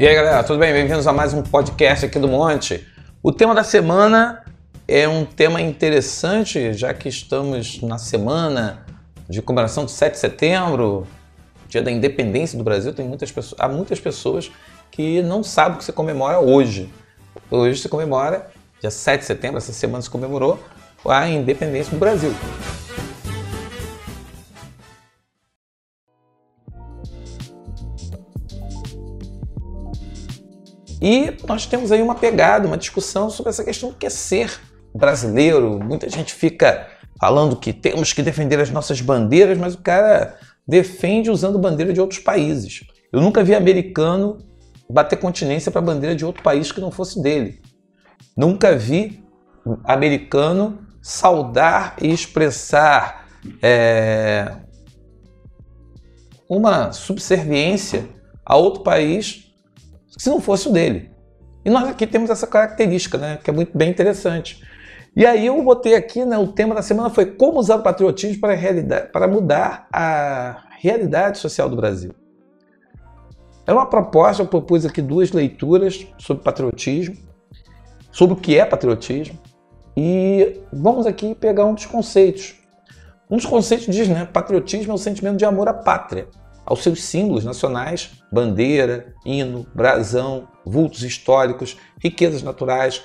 E aí galera, tudo bem? Bem-vindos a mais um podcast aqui do Monte. O tema da semana é um tema interessante, já que estamos na semana de comemoração do 7 de setembro, dia da independência do Brasil. Tem muitas pessoas, há muitas pessoas que não sabem que se comemora hoje. Hoje se comemora, dia 7 de setembro, essa semana se comemorou a independência do Brasil. E nós temos aí uma pegada, uma discussão sobre essa questão do que é ser brasileiro. Muita gente fica falando que temos que defender as nossas bandeiras, mas o cara defende usando bandeira de outros países. Eu nunca vi americano bater continência para a bandeira de outro país que não fosse dele. Nunca vi americano saudar e expressar é, uma subserviência a outro país se não fosse o dele. E nós aqui temos essa característica, né, que é muito bem interessante. E aí eu botei aqui, né, o tema da semana foi como usar o patriotismo para, para mudar a realidade social do Brasil. É uma proposta, eu propus aqui duas leituras sobre patriotismo, sobre o que é patriotismo, e vamos aqui pegar um dos conceitos. Um dos conceitos diz, né, patriotismo é o sentimento de amor à pátria aos seus símbolos nacionais, bandeira, hino, brasão, vultos históricos, riquezas naturais,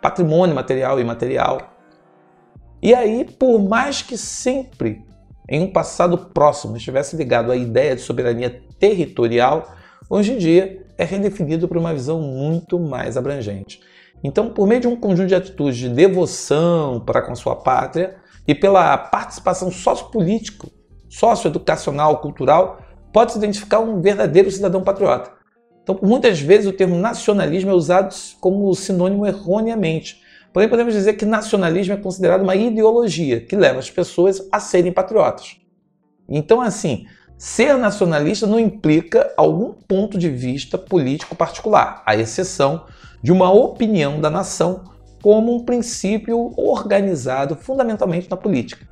patrimônio material e imaterial. E aí, por mais que sempre em um passado próximo estivesse ligado à ideia de soberania territorial, hoje em dia é redefinido por uma visão muito mais abrangente. Então, por meio de um conjunto de atitudes de devoção para com sua pátria e pela participação sociopolítico, socioeducacional, cultural, pode-se identificar um verdadeiro cidadão patriota. Então, muitas vezes o termo nacionalismo é usado como sinônimo erroneamente. Porém, podemos dizer que nacionalismo é considerado uma ideologia que leva as pessoas a serem patriotas. Então, assim, ser nacionalista não implica algum ponto de vista político particular, à exceção de uma opinião da nação como um princípio organizado fundamentalmente na política.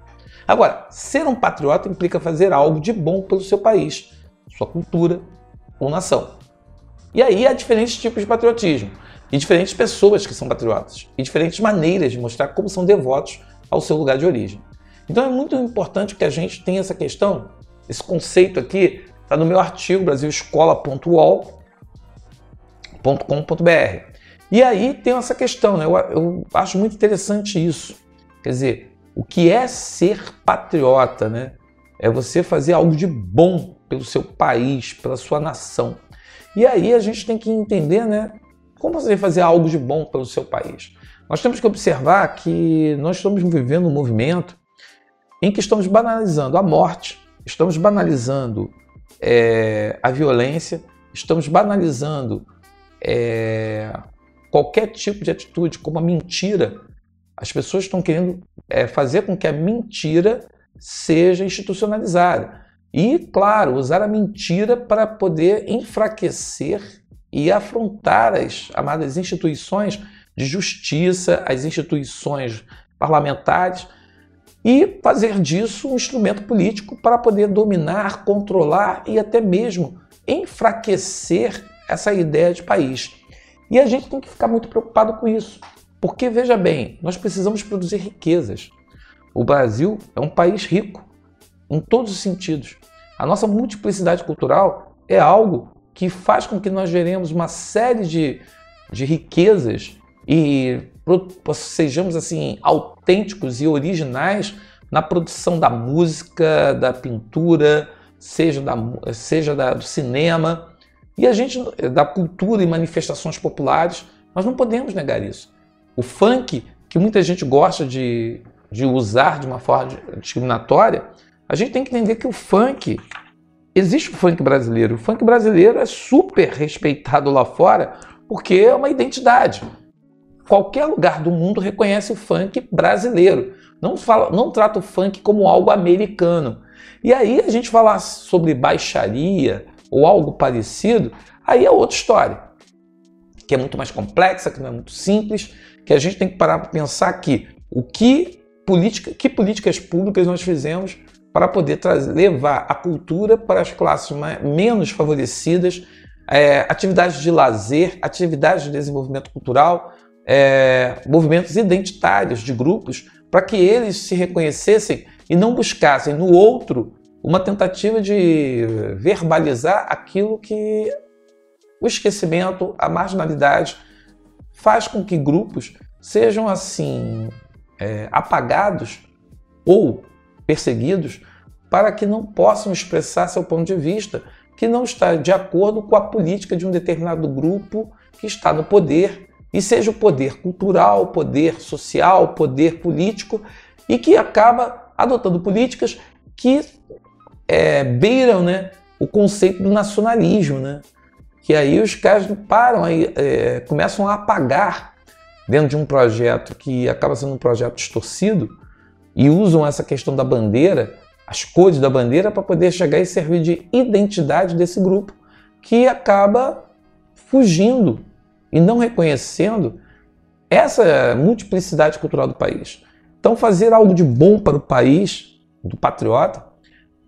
Agora, ser um patriota implica fazer algo de bom pelo seu país, sua cultura ou nação. E aí há diferentes tipos de patriotismo, e diferentes pessoas que são patriotas, e diferentes maneiras de mostrar como são devotos ao seu lugar de origem. Então é muito importante que a gente tenha essa questão, esse conceito aqui está no meu artigo brasilescola.ol.com.br. E aí tem essa questão, né? eu, eu acho muito interessante isso. Quer dizer, o que é ser patriota, né? É você fazer algo de bom pelo seu país, pela sua nação. E aí a gente tem que entender, né? Como você fazer algo de bom pelo seu país? Nós temos que observar que nós estamos vivendo um movimento em que estamos banalizando a morte, estamos banalizando é, a violência, estamos banalizando é, qualquer tipo de atitude, como a mentira, as pessoas estão querendo é, fazer com que a mentira seja institucionalizada. E, claro, usar a mentira para poder enfraquecer e afrontar as amadas instituições de justiça, as instituições parlamentares e fazer disso um instrumento político para poder dominar, controlar e até mesmo enfraquecer essa ideia de país. E a gente tem que ficar muito preocupado com isso, porque veja bem, nós precisamos produzir riquezas. O Brasil é um país rico em todos os sentidos. A nossa multiplicidade cultural é algo que faz com que nós geremos uma série de, de riquezas e sejamos assim autênticos e originais na produção da música, da pintura, seja, da, seja da, do cinema e a gente da cultura e manifestações populares. Nós não podemos negar isso. O funk, que muita gente gosta de, de usar de uma forma discriminatória, a gente tem que entender que o funk, existe o funk brasileiro. O funk brasileiro é super respeitado lá fora porque é uma identidade. Qualquer lugar do mundo reconhece o funk brasileiro. Não, fala, não trata o funk como algo americano. E aí a gente falar sobre baixaria ou algo parecido, aí é outra história. Que é muito mais complexa, que não é muito simples, que a gente tem que parar para pensar aqui o que, política, que políticas públicas nós fizemos para poder trazer, levar a cultura para as classes mais, menos favorecidas é, atividades de lazer, atividades de desenvolvimento cultural, é, movimentos identitários de grupos, para que eles se reconhecessem e não buscassem no outro uma tentativa de verbalizar aquilo que o esquecimento, a marginalidade faz com que grupos sejam assim é, apagados ou perseguidos para que não possam expressar seu ponto de vista que não está de acordo com a política de um determinado grupo que está no poder, e seja o poder cultural, o poder social, o poder político, e que acaba adotando políticas que é, beiram né, o conceito do nacionalismo, né? Que aí os caras param, aí, é, começam a apagar dentro de um projeto que acaba sendo um projeto distorcido e usam essa questão da bandeira as cores da bandeira para poder chegar e servir de identidade desse grupo que acaba fugindo e não reconhecendo essa multiplicidade cultural do país. Então, fazer algo de bom para o país, do patriota,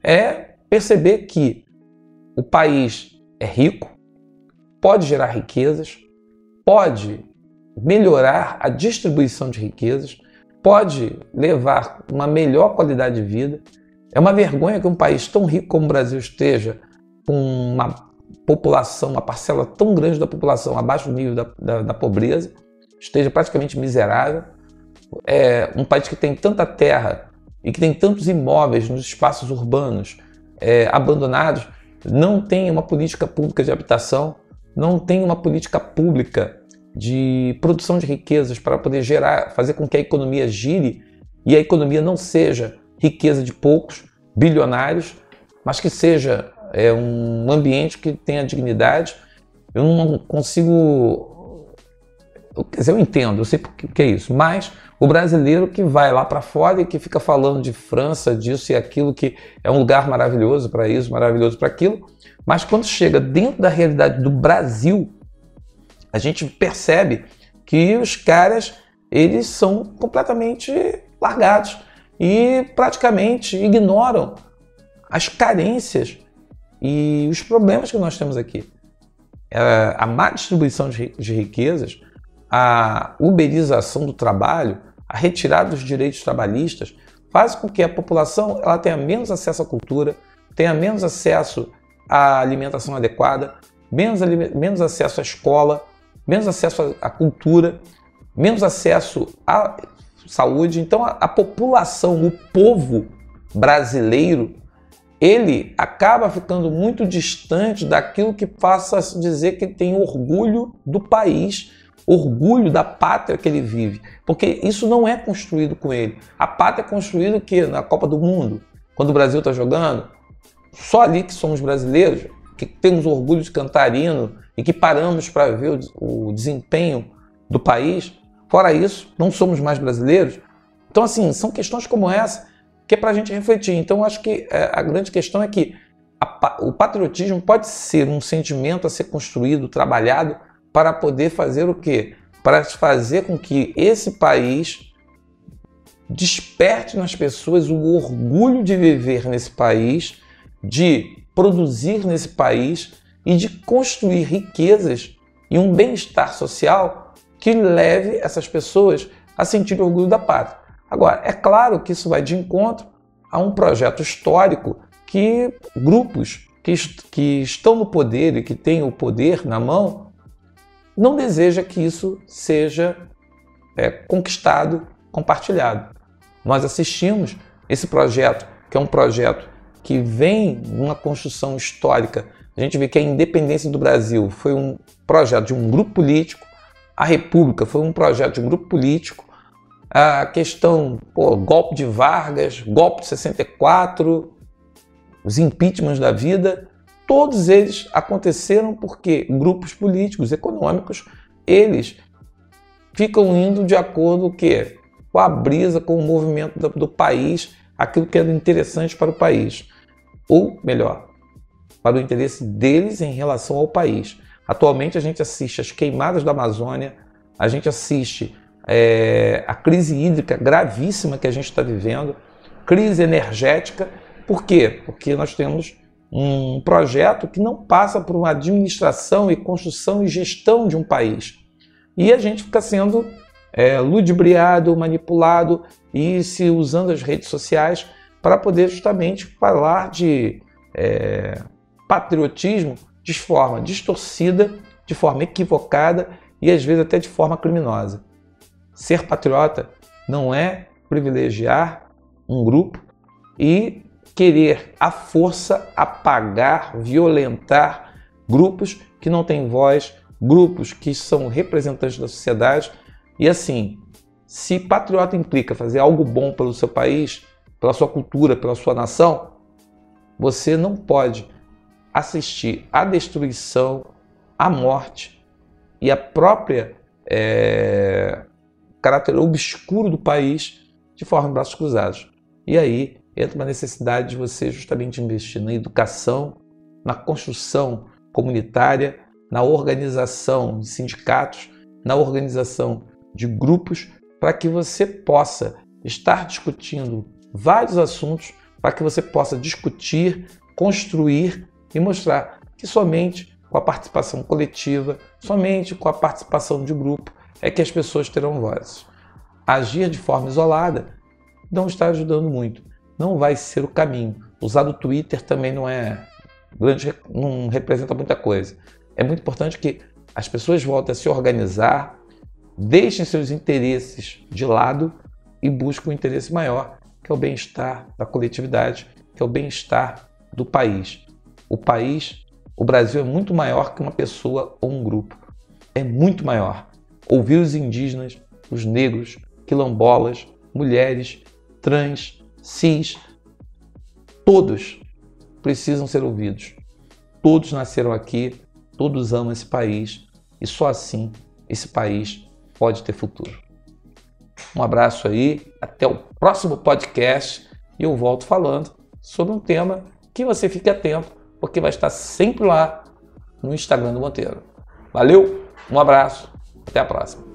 é perceber que o país é rico, pode gerar riquezas, pode melhorar a distribuição de riquezas, pode levar uma melhor qualidade de vida é uma vergonha que um país tão rico como o Brasil esteja com uma população, uma parcela tão grande da população abaixo do nível da, da, da pobreza, esteja praticamente miserável. É um país que tem tanta terra e que tem tantos imóveis nos espaços urbanos é, abandonados, não tem uma política pública de habitação, não tem uma política pública de produção de riquezas para poder gerar, fazer com que a economia gire e a economia não seja riqueza de poucos, bilionários, mas que seja é, um ambiente que tenha dignidade. Eu não consigo. Quer dizer, eu entendo, eu sei o que é isso, mas o brasileiro que vai lá para fora e que fica falando de França, disso e aquilo, que é um lugar maravilhoso para isso, maravilhoso para aquilo, mas quando chega dentro da realidade do Brasil, a gente percebe que os caras eles são completamente largados e praticamente ignoram as carências e os problemas que nós temos aqui. É, a má distribuição de riquezas, a uberização do trabalho, a retirada dos direitos trabalhistas faz com que a população ela tenha menos acesso à cultura, tenha menos acesso à alimentação adequada, menos, menos acesso à escola, menos acesso à cultura, menos acesso à saúde. Então a, a população, o povo brasileiro, ele acaba ficando muito distante daquilo que passa a dizer que tem orgulho do país, orgulho da pátria que ele vive, porque isso não é construído com ele. A pátria é construída que na Copa do Mundo, quando o Brasil está jogando, só ali que somos brasileiros, que temos orgulho de cantar hino e que paramos para ver o, o desempenho do país. Fora isso, não somos mais brasileiros. Então, assim, são questões como essa que é para a gente refletir. Então, acho que é, a grande questão é que a, o patriotismo pode ser um sentimento a ser construído, trabalhado, para poder fazer o quê? Para fazer com que esse país desperte nas pessoas o orgulho de viver nesse país, de produzir nesse país e de construir riquezas e um bem-estar social que leve essas pessoas a sentir orgulho da pátria. Agora, é claro que isso vai de encontro a um projeto histórico que grupos que, que estão no poder e que têm o poder na mão não deseja que isso seja é, conquistado, compartilhado. Nós assistimos esse projeto, que é um projeto que vem numa construção histórica. A gente vê que a independência do Brasil foi um projeto de um grupo político a República foi um projeto de um grupo político. A questão, pô, golpe de Vargas, golpe de 64, os impeachments da vida, todos eles aconteceram porque grupos políticos, econômicos, eles ficam indo de acordo que com a brisa, com o movimento do, do país, aquilo que era interessante para o país, ou melhor, para o interesse deles em relação ao país. Atualmente a gente assiste as queimadas da Amazônia, a gente assiste é, a crise hídrica gravíssima que a gente está vivendo, crise energética. Por quê? Porque nós temos um projeto que não passa por uma administração e construção e gestão de um país. E a gente fica sendo é, ludibriado, manipulado e se usando as redes sociais para poder justamente falar de é, patriotismo de forma distorcida, de forma equivocada e às vezes até de forma criminosa. Ser patriota não é privilegiar um grupo e querer à força apagar, violentar grupos que não têm voz, grupos que são representantes da sociedade. E assim, se patriota implica fazer algo bom pelo seu país, pela sua cultura, pela sua nação, você não pode assistir à destruição, à morte e a própria é, caráter obscuro do país de forma de braços cruzados. E aí entra uma necessidade de você justamente investir na educação, na construção comunitária, na organização de sindicatos, na organização de grupos, para que você possa estar discutindo vários assuntos, para que você possa discutir, construir e mostrar que somente com a participação coletiva, somente com a participação de grupo é que as pessoas terão voz. Agir de forma isolada não está ajudando muito não vai ser o caminho. Usar o Twitter também não é grande, não representa muita coisa. É muito importante que as pessoas voltem a se organizar, deixem seus interesses de lado e busquem um interesse maior, que é o bem-estar da coletividade, que é o bem-estar do país. O país, o Brasil é muito maior que uma pessoa ou um grupo. É muito maior. Ouvir os indígenas, os negros, quilombolas, mulheres, trans, cis, todos precisam ser ouvidos. Todos nasceram aqui, todos amam esse país e só assim esse país pode ter futuro. Um abraço aí, até o próximo podcast e eu volto falando sobre um tema que você fique atento, porque vai estar sempre lá no Instagram do Monteiro. Valeu, um abraço, até a próxima.